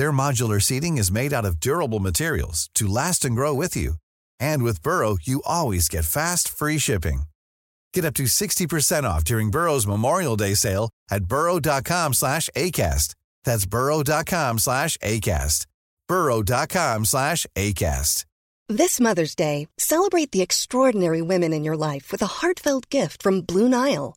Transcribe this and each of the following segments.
Their modular seating is made out of durable materials to last and grow with you. And with Burrow, you always get fast, free shipping. Get up to 60% off during Burrow's Memorial Day sale at burrow.com slash ACAST. That's burrow.com slash ACAST. burrow.com slash ACAST. This Mother's Day, celebrate the extraordinary women in your life with a heartfelt gift from Blue Nile.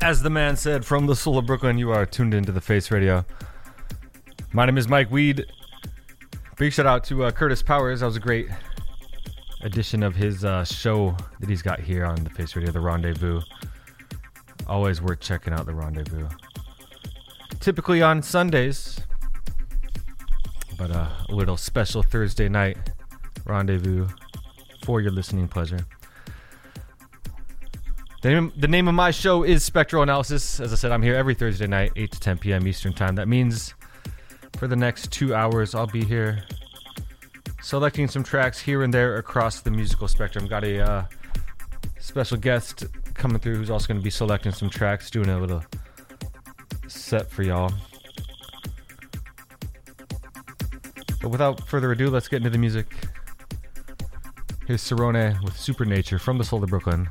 As the man said, from the soul of Brooklyn, you are tuned into the Face Radio. My name is Mike Weed. Big shout out to uh, Curtis Powers. That was a great edition of his uh, show that he's got here on the Face Radio, The Rendezvous. Always worth checking out The Rendezvous. Typically on Sundays, but a little special Thursday night rendezvous for your listening pleasure. The name, the name of my show is Spectral Analysis. As I said, I'm here every Thursday night, 8 to 10 p.m. Eastern Time. That means for the next two hours, I'll be here selecting some tracks here and there across the musical spectrum. Got a uh, special guest coming through who's also going to be selecting some tracks, doing a little set for y'all. But without further ado, let's get into the music. Here's Cerrone with Supernature from the Soul of Brooklyn.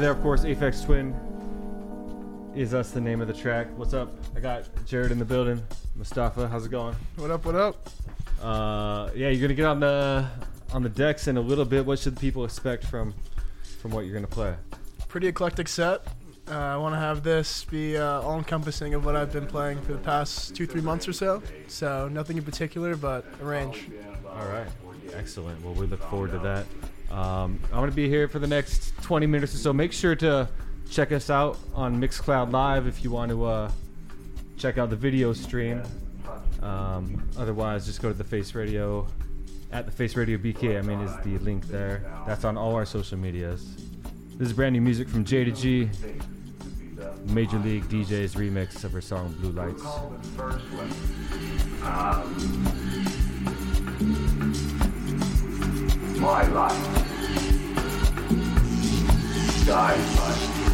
Right there, of course, Aphex Twin is us the name of the track. What's up? I got Jared in the building. Mustafa, how's it going? What up? What up? Uh, yeah, you're gonna get on the on the decks in a little bit. What should people expect from from what you're gonna play? Pretty eclectic set. Uh, I want to have this be uh, all encompassing of what I've been playing for the past two, three months or so. So nothing in particular, but a range. All right, excellent. Well, we look forward to that. Um, I'm gonna be here for the next 20 minutes or so. Make sure to check us out on Mixcloud Live if you want to uh, check out the video stream. Um, otherwise, just go to the Face Radio at the Face Radio BK. I mean, is the link there. That's on all our social medias. This is brand new music from JDG. Major League DJ's remix of her song Blue Lights. My life. Die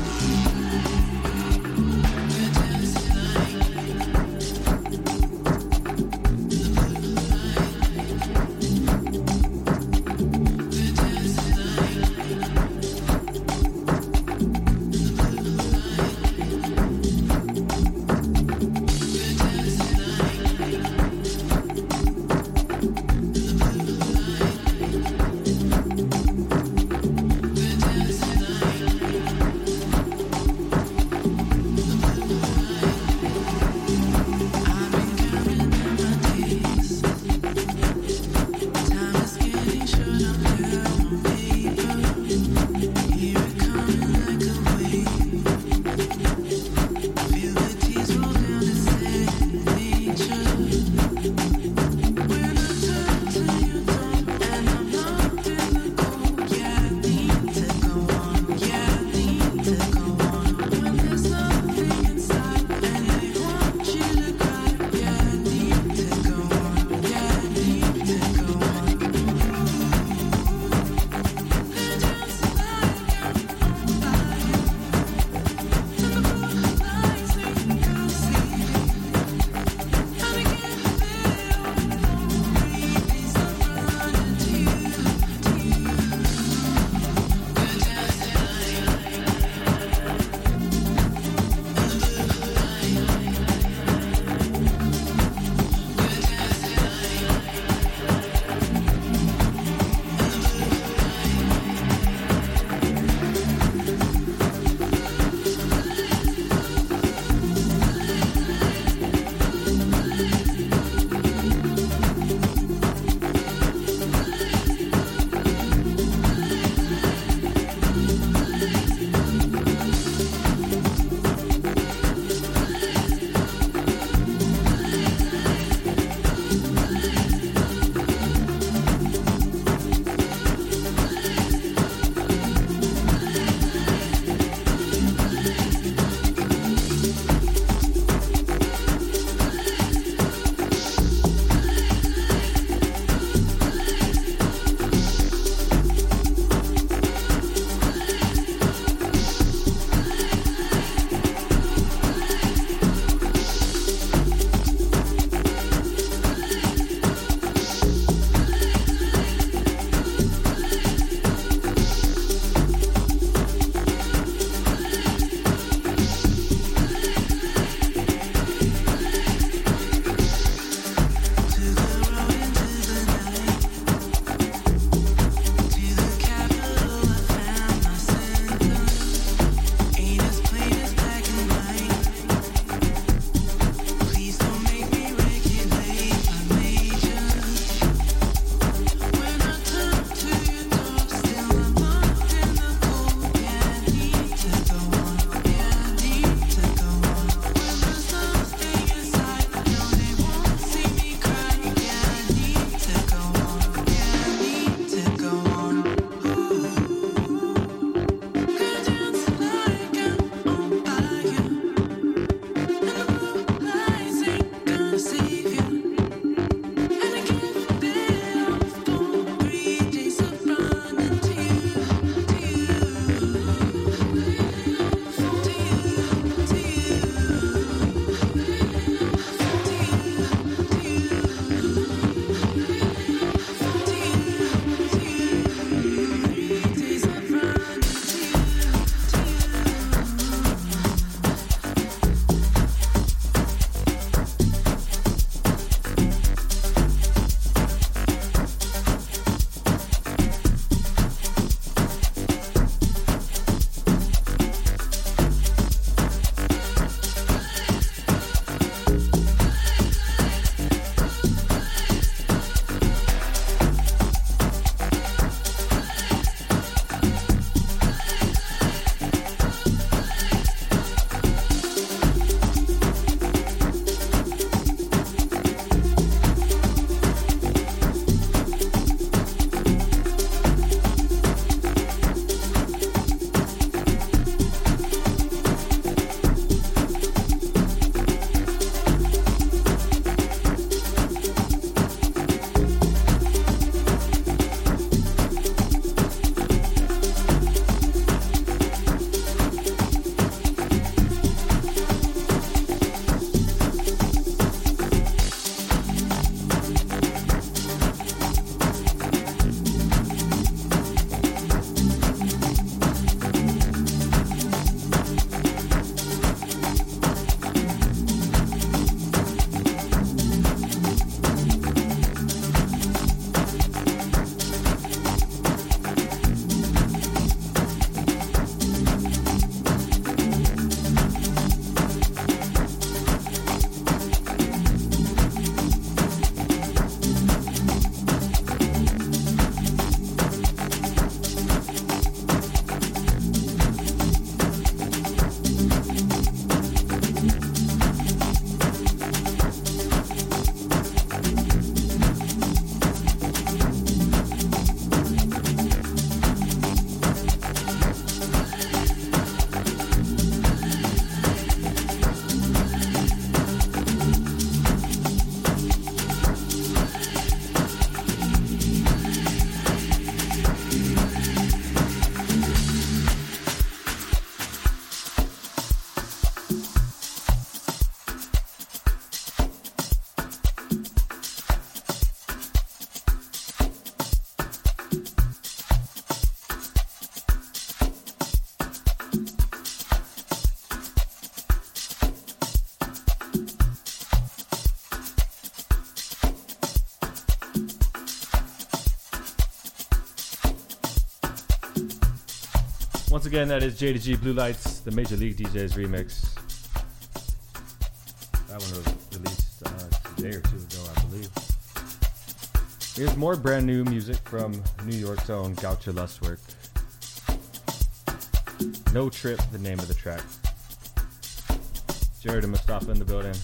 Once again, that is JDG Blue Lights, the Major League DJs remix. That one was released uh, a day or two ago, I believe. Here's more brand new music from New York's own Galcher Lustwerk. No Trip, the name of the track. Jared and Mustafa in the building.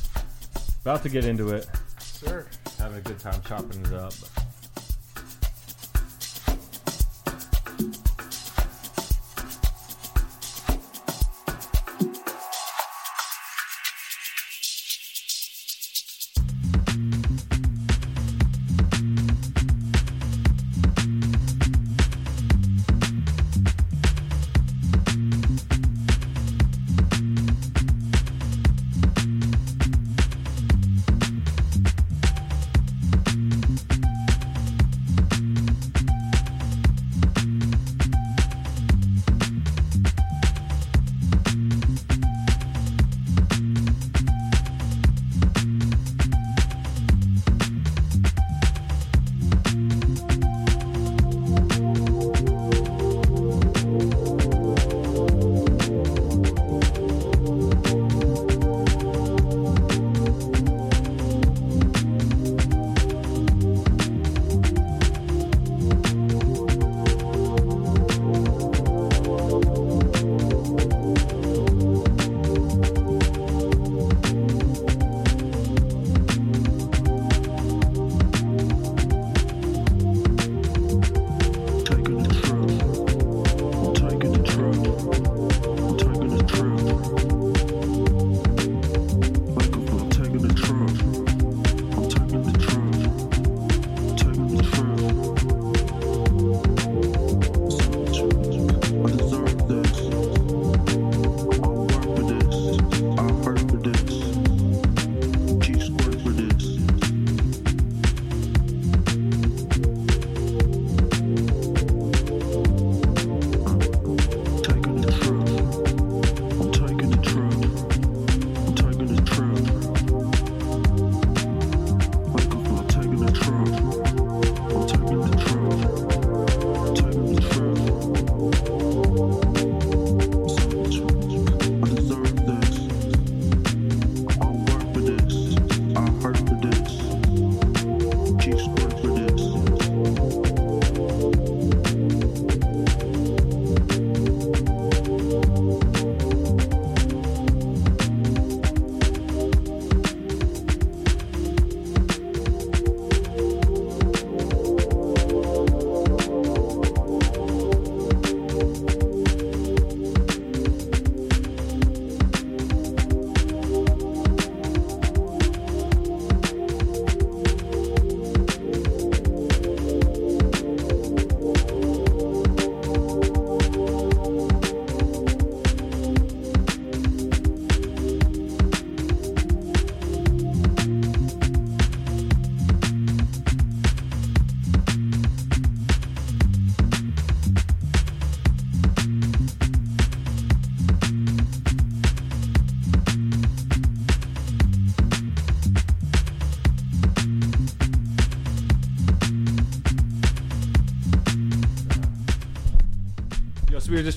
About to get into it. Sir. Having a good time chopping it up.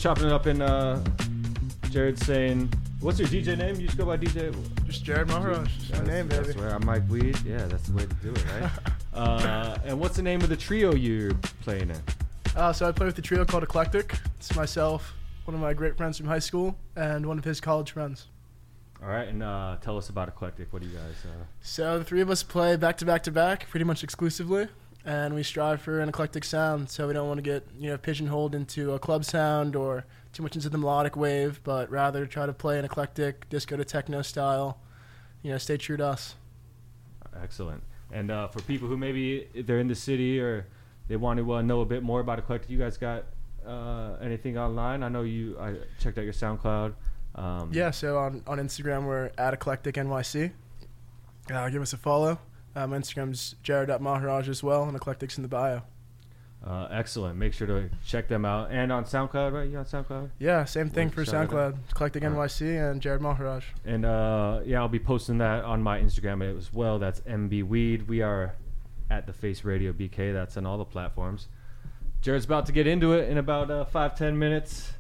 Chopping it up in uh, Jared saying, What's your DJ name? You just go by DJ? Just Jared Maharaj. Just my name, That's baby. where I'm Mike Weed. Yeah, that's the way to do it, right? uh, and what's the name of the trio you're playing in? Uh, so I play with a trio called Eclectic. It's myself, one of my great friends from high school, and one of his college friends. All right, and uh, tell us about Eclectic. What do you guys? Uh, So the three of us play back to back to back, pretty much exclusively, and we strive for an eclectic sound. So we don't want to get you know pigeonholed into a club sound or too much into the melodic wave, but rather try to play an eclectic disco to techno style. You know, stay true to us. excellent. And uh, for people who maybe they're in the city or they want to uh, know a bit more about Eclectic, you guys got uh, anything online? I know you. I checked out your SoundCloud. Um, Yeah, so on, on Instagram we're at eclectic NYC. Uh, give us a follow. Um, Instagram's jared.maharaj as well, and eclectics in the bio. Uh, excellent. Make sure to check them out. And on SoundCloud, right? You on SoundCloud? Yeah, same thing for SoundCloud. Eclectic NYC and Jared Maharaj. And uh, yeah, I'll be posting that on my Instagram as well. That's MB Weed. We are at the Face Radio BK. That's on all the platforms. Jared's about to get into it in about uh, five ten minutes.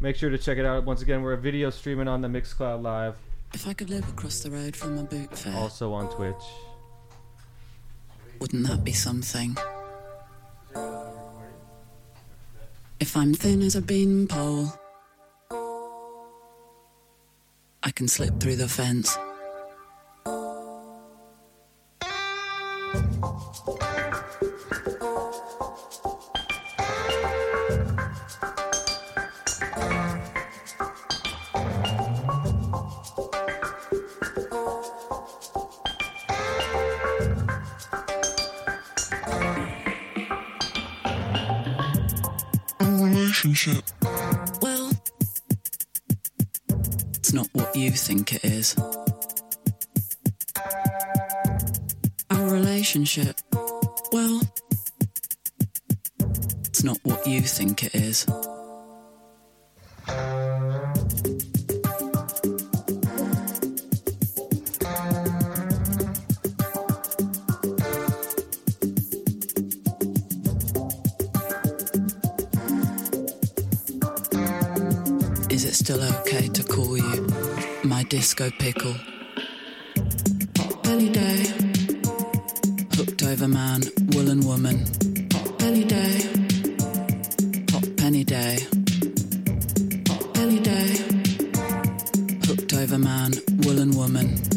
Make sure to check it out. Once again, we're video streaming on the Mixcloud Live. If I could live across the road from a boot fair. Also on Twitch wouldn't that be something? If I'm thin as a beanpole, I can slip through the fence. relationship? Well, it's not what you think it is. Our relationship, well, it's not what you think it is. still okay to call you my disco pickle. Hot belly day, hooked over man, woolen woman. Hot belly day, hot penny day. Hot belly day, hooked over man, woolen woman.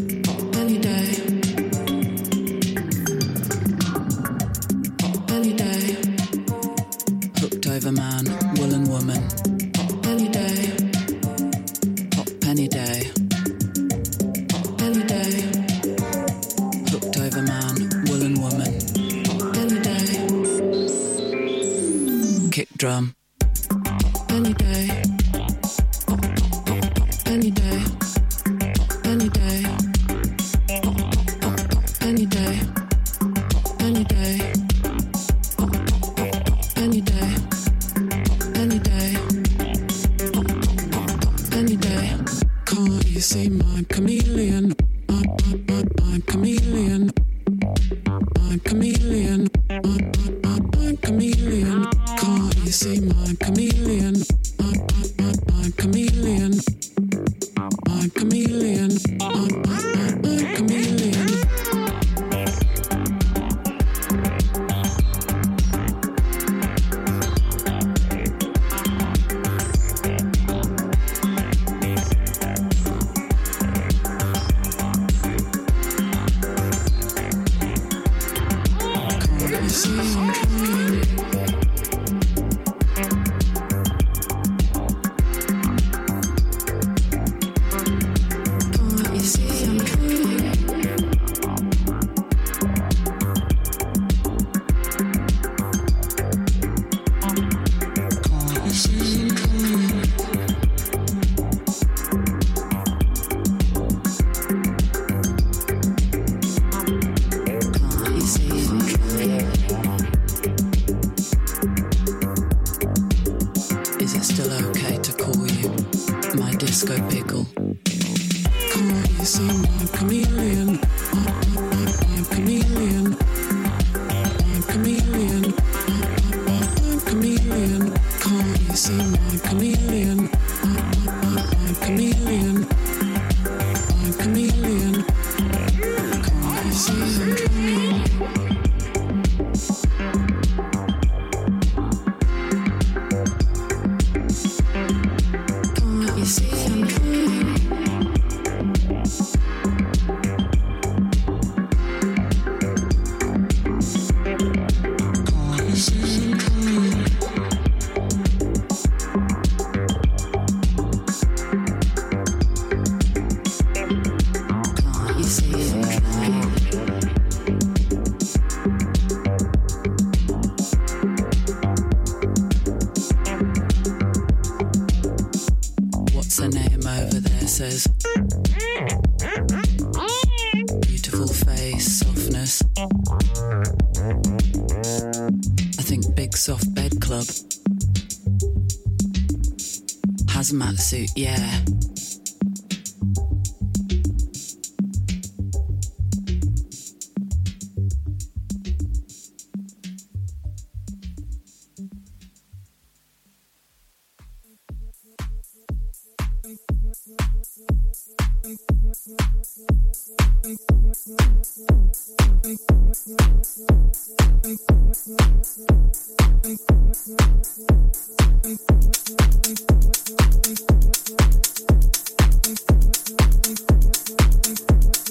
Thank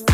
you.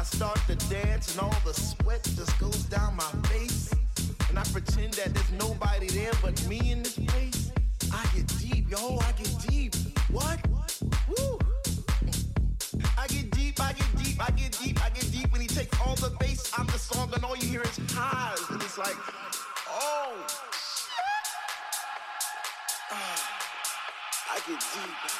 I start to dance, and all the sweat just goes down my face. And I pretend that there's nobody there but me in this place. I get deep, yo, I get deep. What? Woo! I get deep, I get deep, I get deep, I get deep when he takes all the bass out the song and all you hear is highs. And it's like, oh, shit. Ah, I get deep.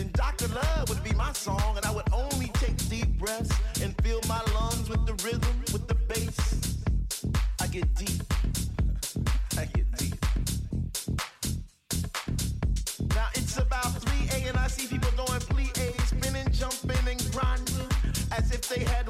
then Dr. Love would be my song, and I would only take deep breaths and fill my lungs with the rhythm, with the bass. I get deep. I get deep. Now it's about 3 a and I see people doing plie, spinning, jumping, and grinding as if they had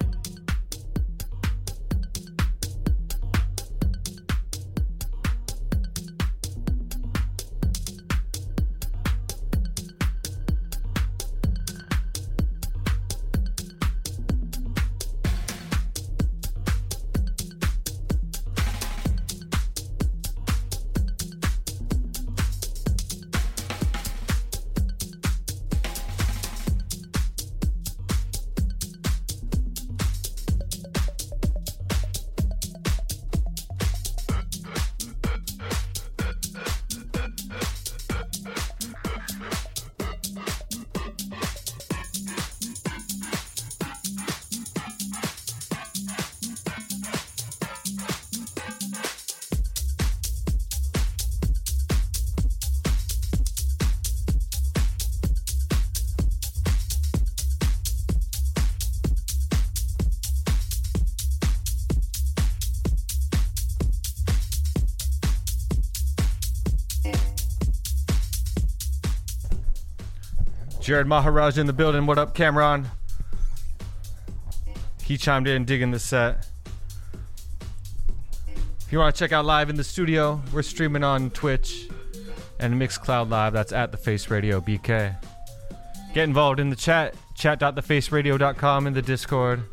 Jaded Maharaj in the building. What up, Cameron? He chimed in, digging the set. If you want to check out live in the studio, we're streaming on Twitch and Mixcloud Live. That's at the Face Radio BK. Get involved in the chat, chat.thefaceradio.com in the Discord.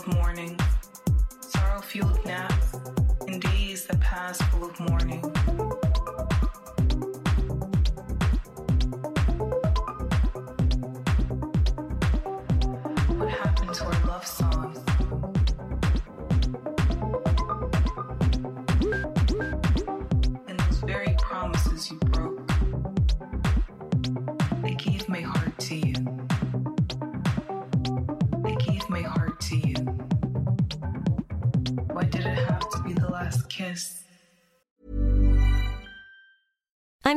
Tear-filled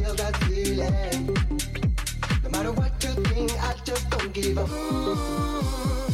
feel that feeling. No matter what you think, I just don't give up.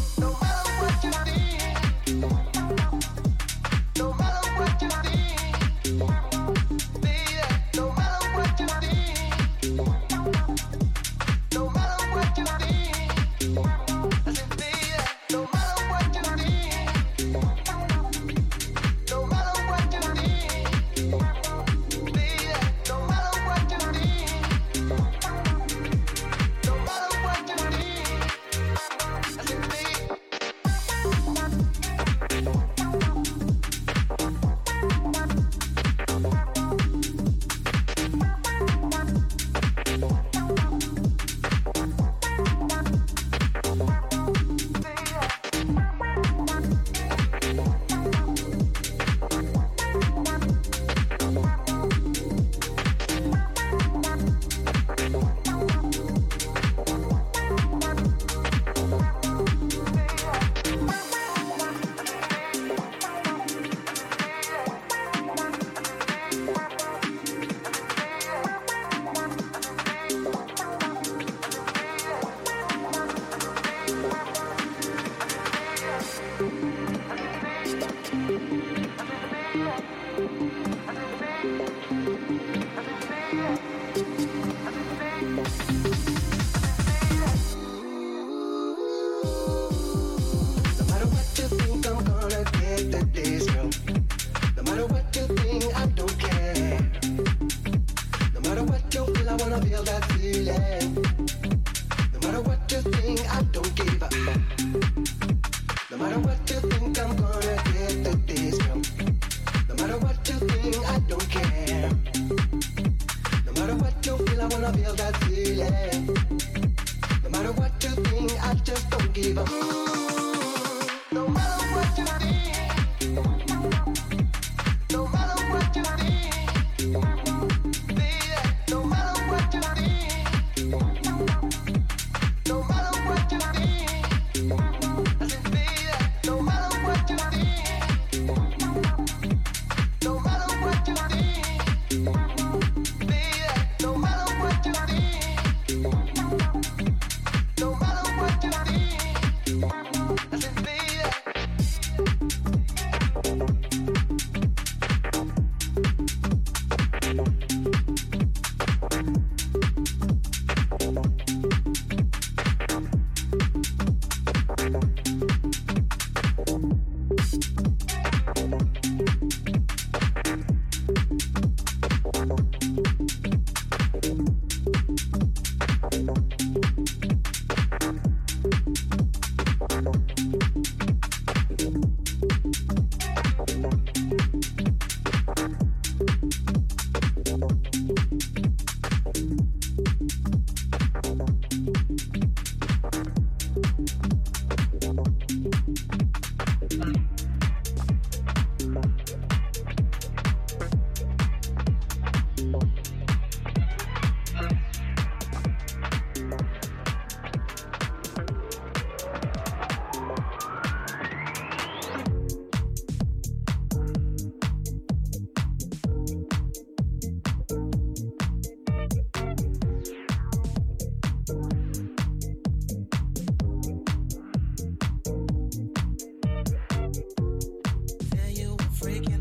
breaking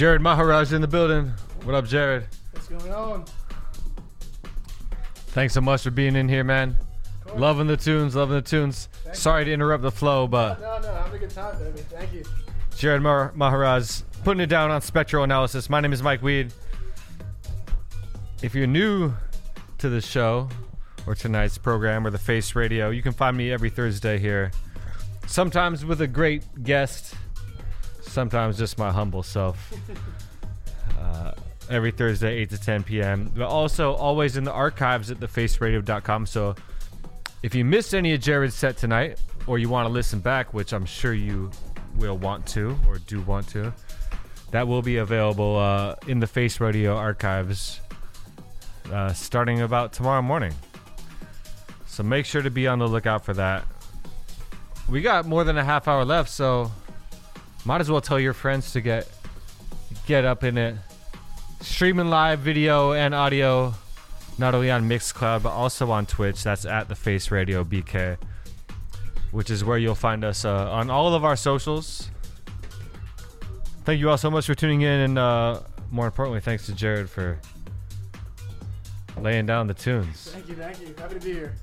Jaded Maharaj in the building. What up, Jaded? What's going on? Thanks so much for being in here, man. Loving the tunes, loving the tunes. Sorry to interrupt the flow, but No, no, have a good time, baby. Thank you. Jaded Mar- Maharaj putting it down on spectral analysis. My name is Mike Weed. If you're new to the show or tonight's program or the Face Radio, you can find me every Thursday here. Sometimes with a great guest, sometimes just my humble self. Uh, every Thursday, 8 to 10 p.m. But also always in the archives at thefaceradio.com. So if you missed any of Jaded's set tonight, or you want to listen back, which I'm sure you will want to or do want to, that will be available uh, in the Face Radio archives uh, starting about tomorrow morning. So make sure to be on the lookout for that. We got more than a half hour left, so might as well tell your friends to get get up in it. Streaming live video and audio, not only on Mixcloud but also on Twitch. That's at the Face Radio BK, which is where you'll find us uh, on all of our socials. Thank you all so much for tuning in, and uh, more importantly, thanks to Jaded for laying down the tunes. Thank you, thank you. Happy to be here.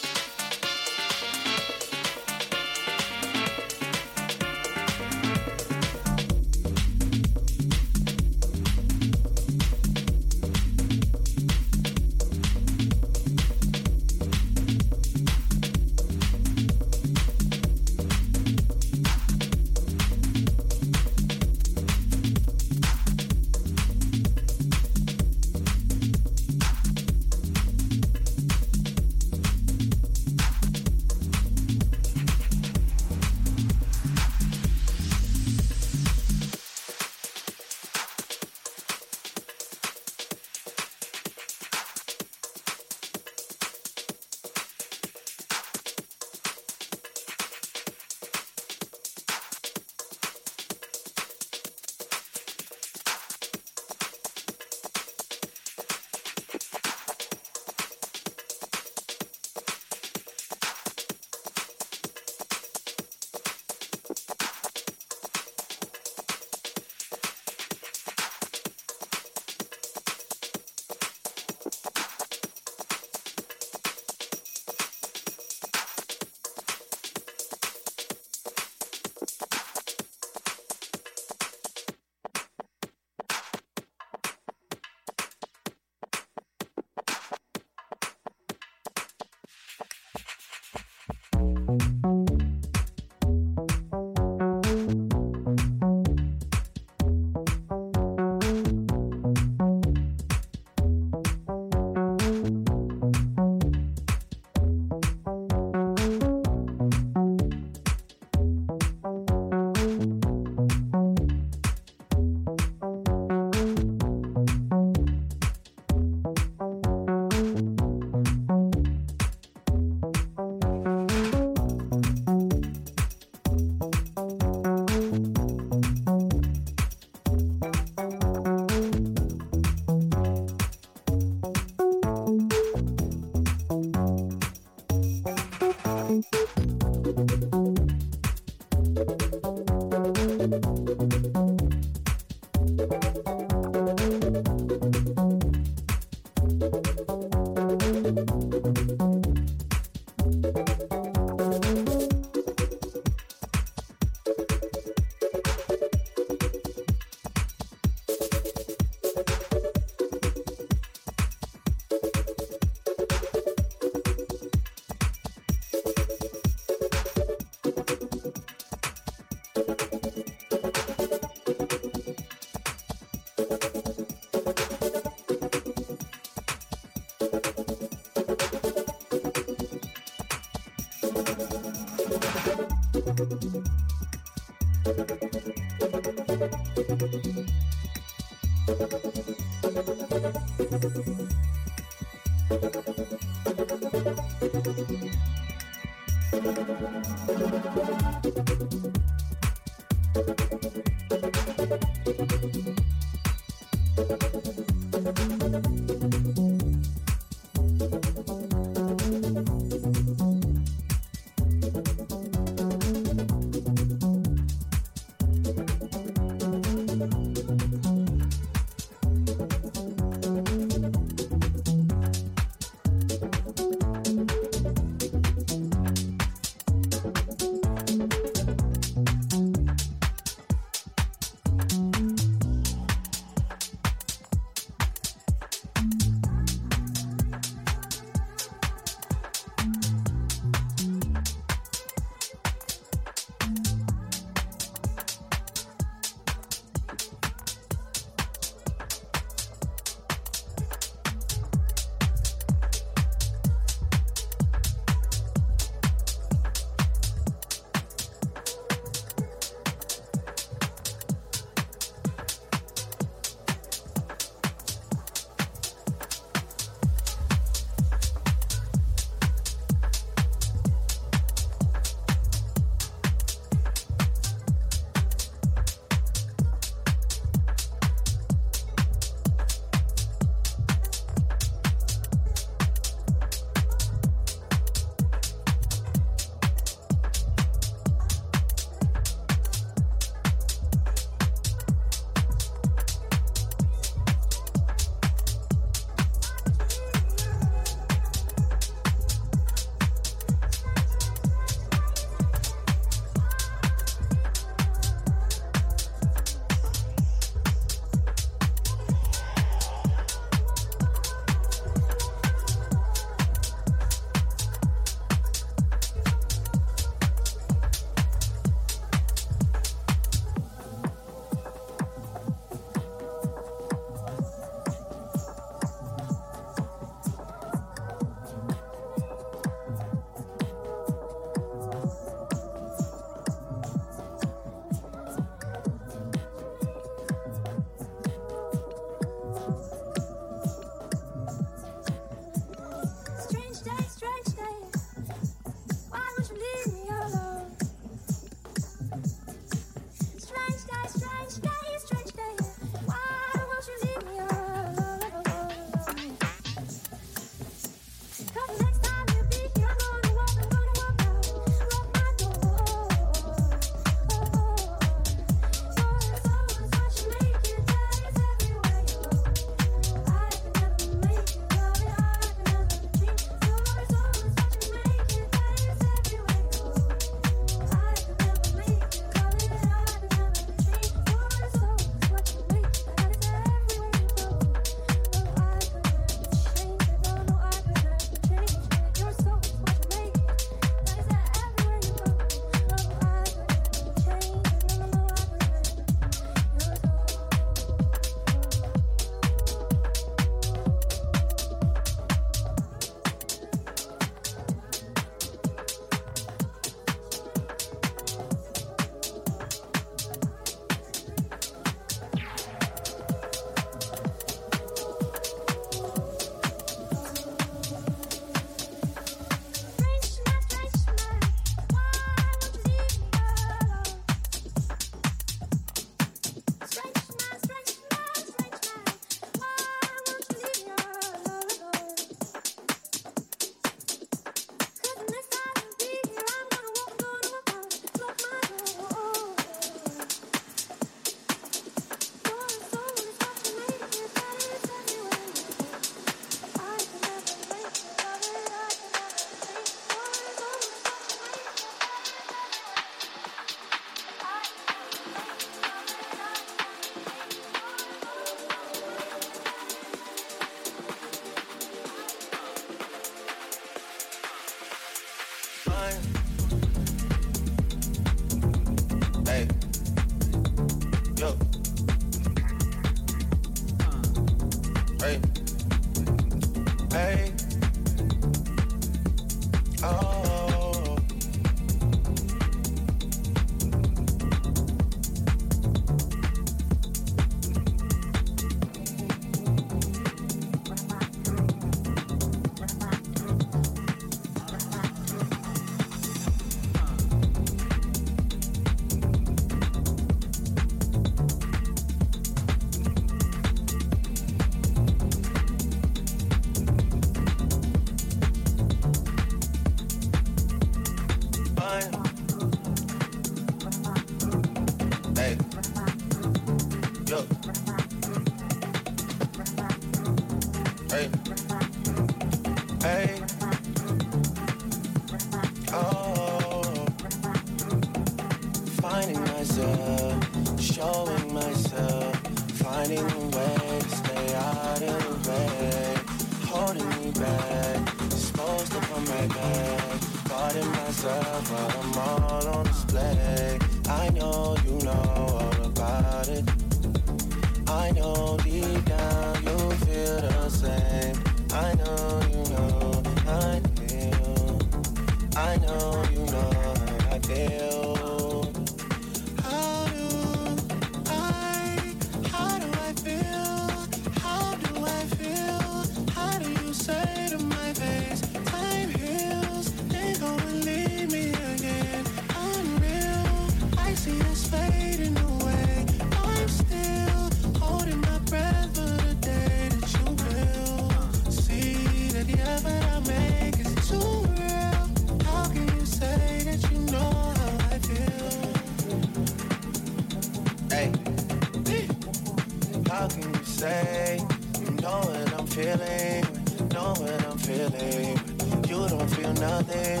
how can you say you know what I'm feeling? Know what I'm feeling? You don't feel nothing,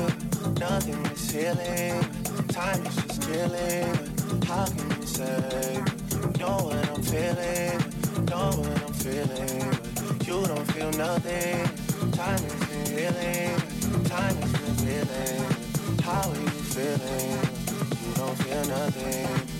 nothing is healing. Time is just killing. How can you say you know what I'm feeling? Know what I'm feeling? You don't feel nothing. Time is been healing. Time is been healing. How are you feeling? You don't feel nothing.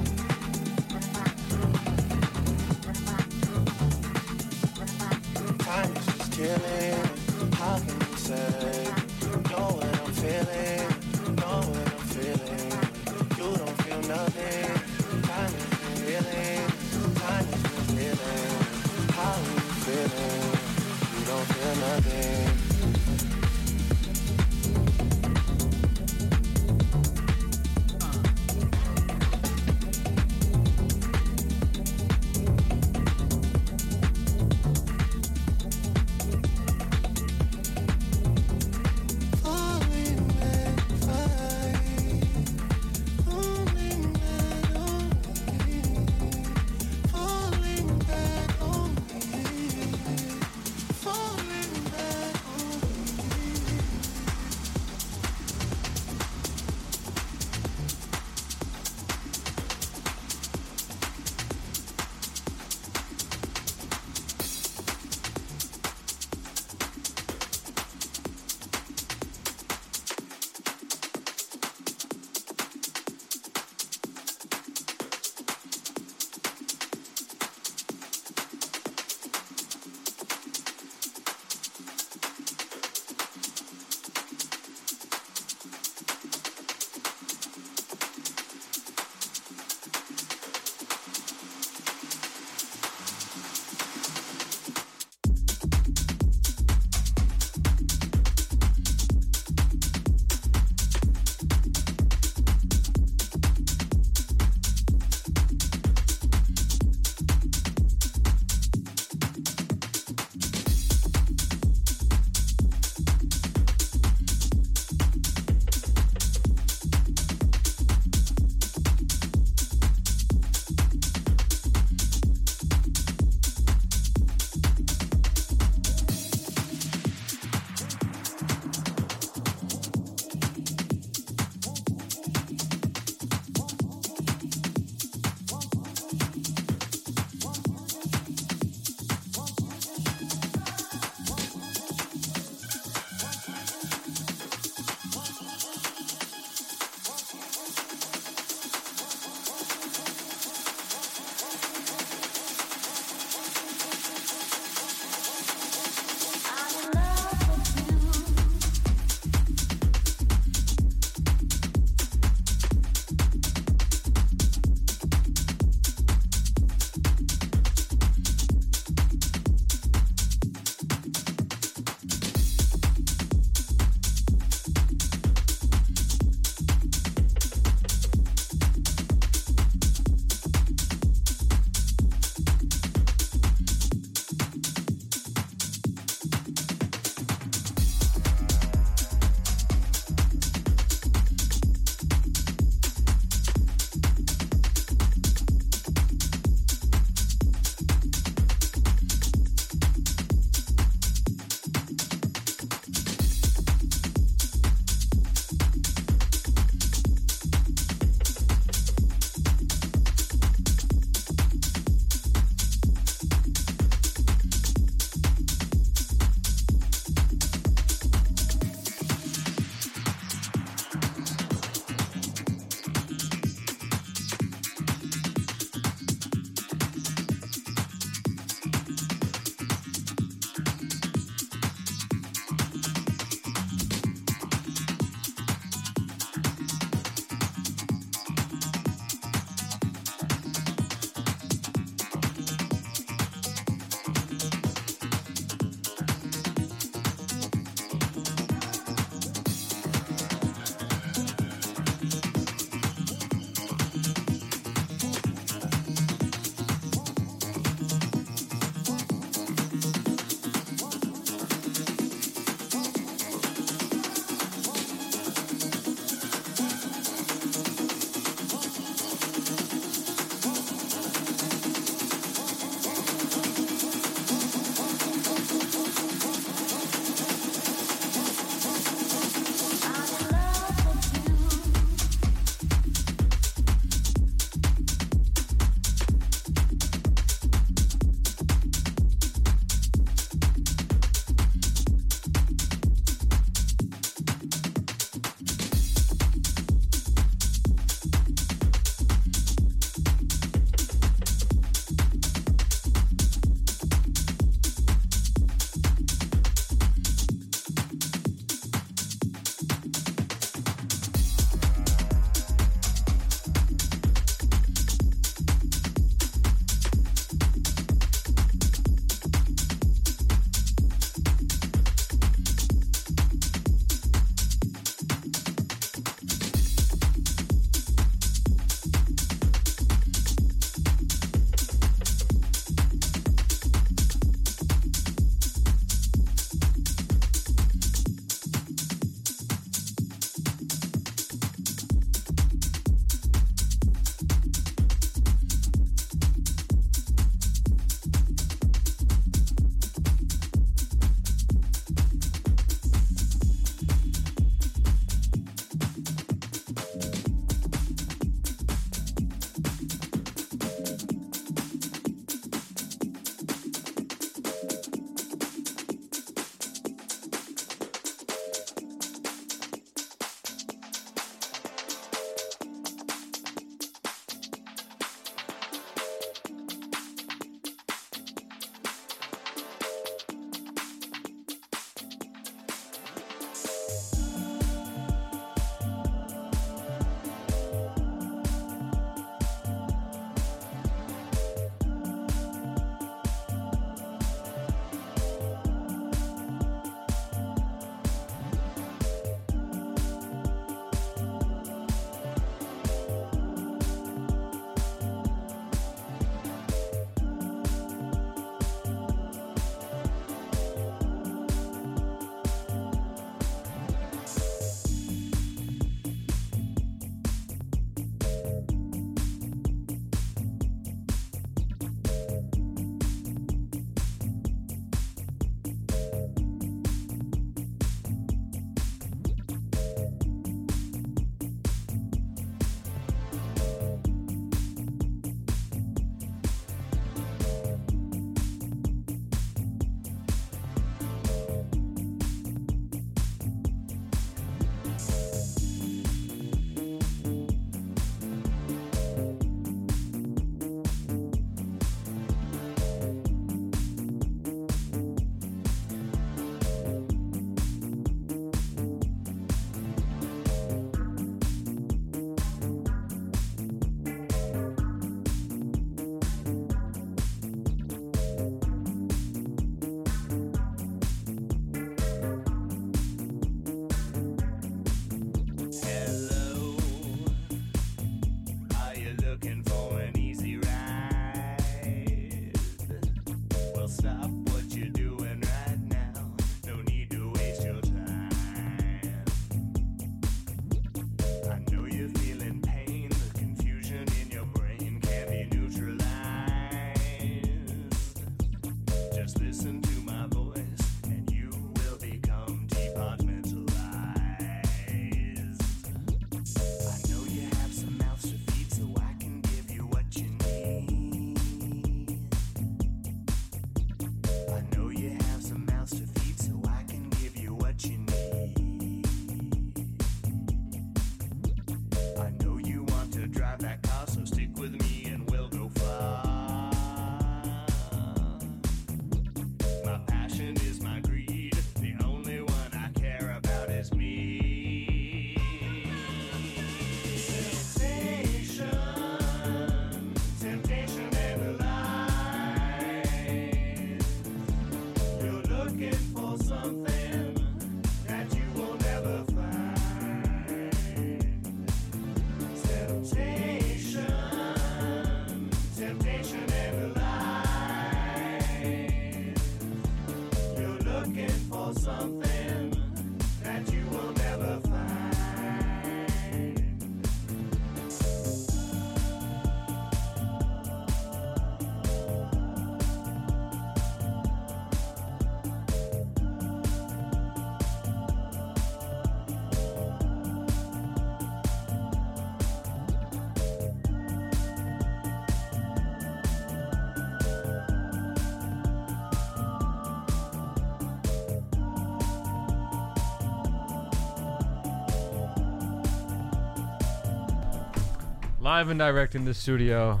Live and direct in the studio.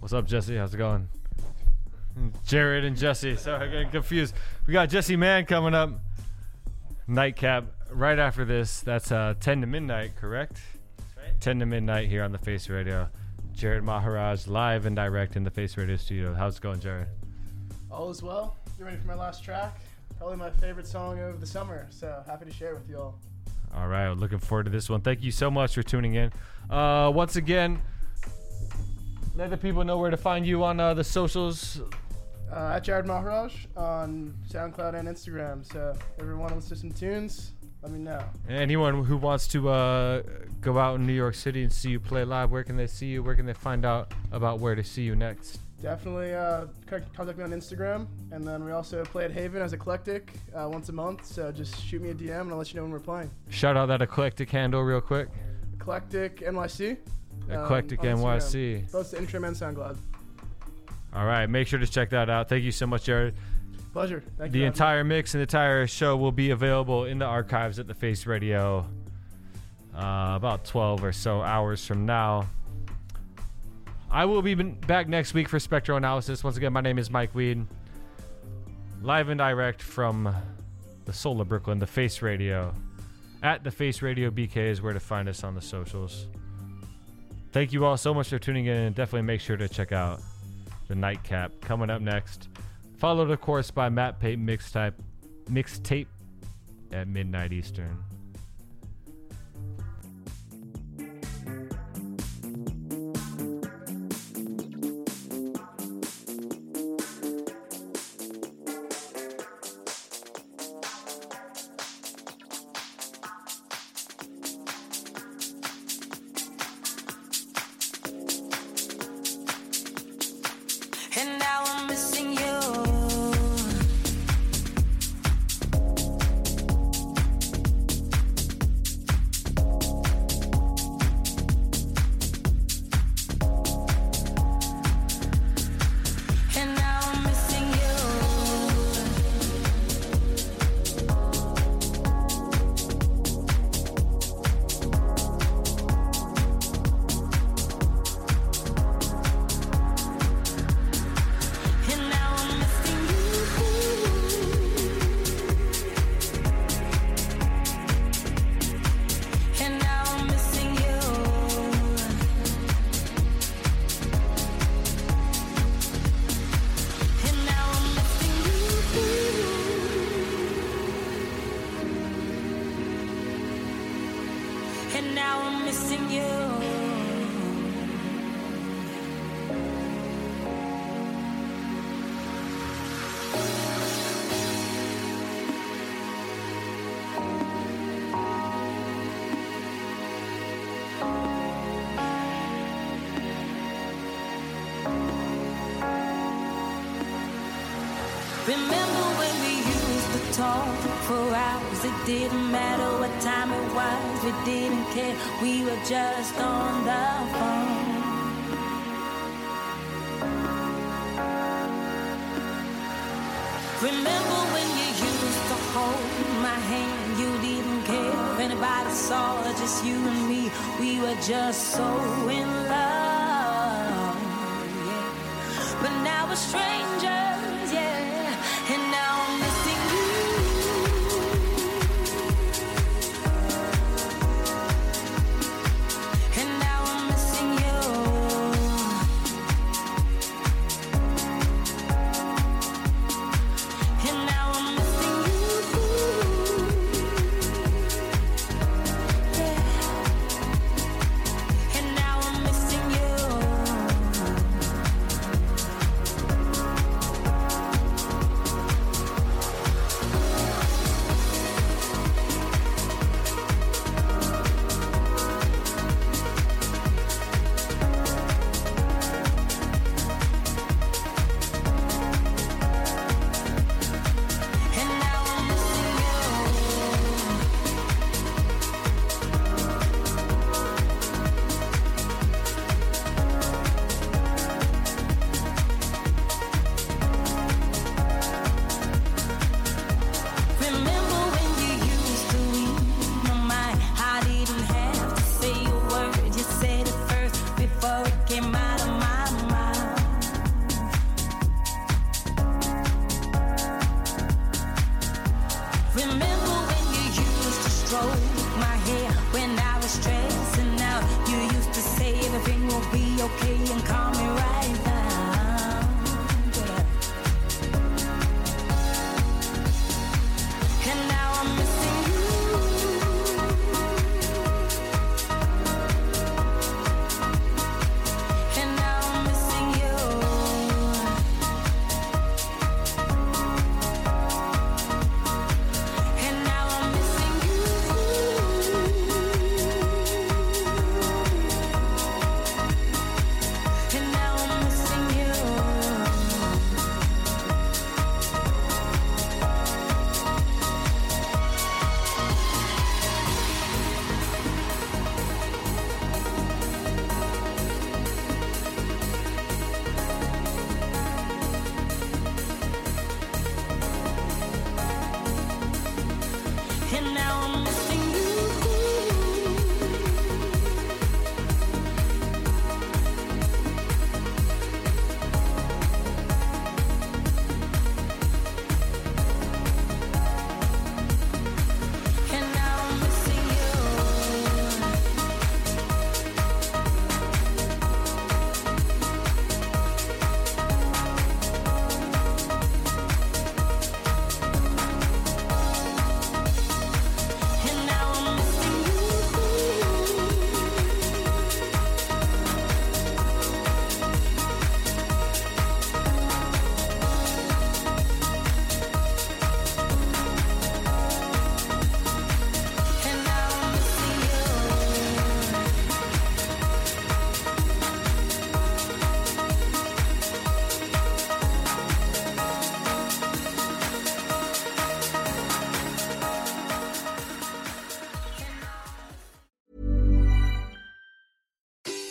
What's up, Jesse? How's it going? Jared and Jesse. Sorry, I got confused. We got Jesse Mann coming up. Nightcap right after this. That's uh, 10 to midnight, correct? 10 to midnight here on the Face Radio. Jaded Maharaj live and direct in the Face Radio studio. How's it going, Jared? All is well. You ready for my last track? Probably my favorite song of the summer. So happy to share it with you all. All right, looking forward to this one. Thank you so much for tuning in. Uh, once again, let the people know where to find you on uh, the socials. Uh, at Jaded Maharaj on SoundCloud and Instagram. So everyone wants to some tunes, let me know. Anyone who wants to uh, go out in New York City and see you play live, where can they see you? Where can they find out about where to see you next? Definitely uh, contact me on Instagram. And then we also play at Haven as Eclectic uh, once a month. So just shoot me a DM and I'll let you know when we're playing. Shout out that eclectic handle real quick. Eclectic NYC. um, Eclectic Instagram. NYC. Both the Instagram and SoundCloud. All right, make sure to check that out. Thank you so much, Jared. Pleasure. Thank the entire mix and the entire show will be available in the archives at the Face Radio uh, about 12 or so hours from now. I will be back next week for Spectral Analysis. Once again, my name is Mike Weed. Live and direct from the Soul of Brooklyn, the Face Radio. At the Face Radio BK is where to find us on the socials. Thank you all so much for tuning in and definitely make sure to check out the nightcap coming up next. Followed, of course, by Matt Payton mixtape, mixtape at midnight Eastern.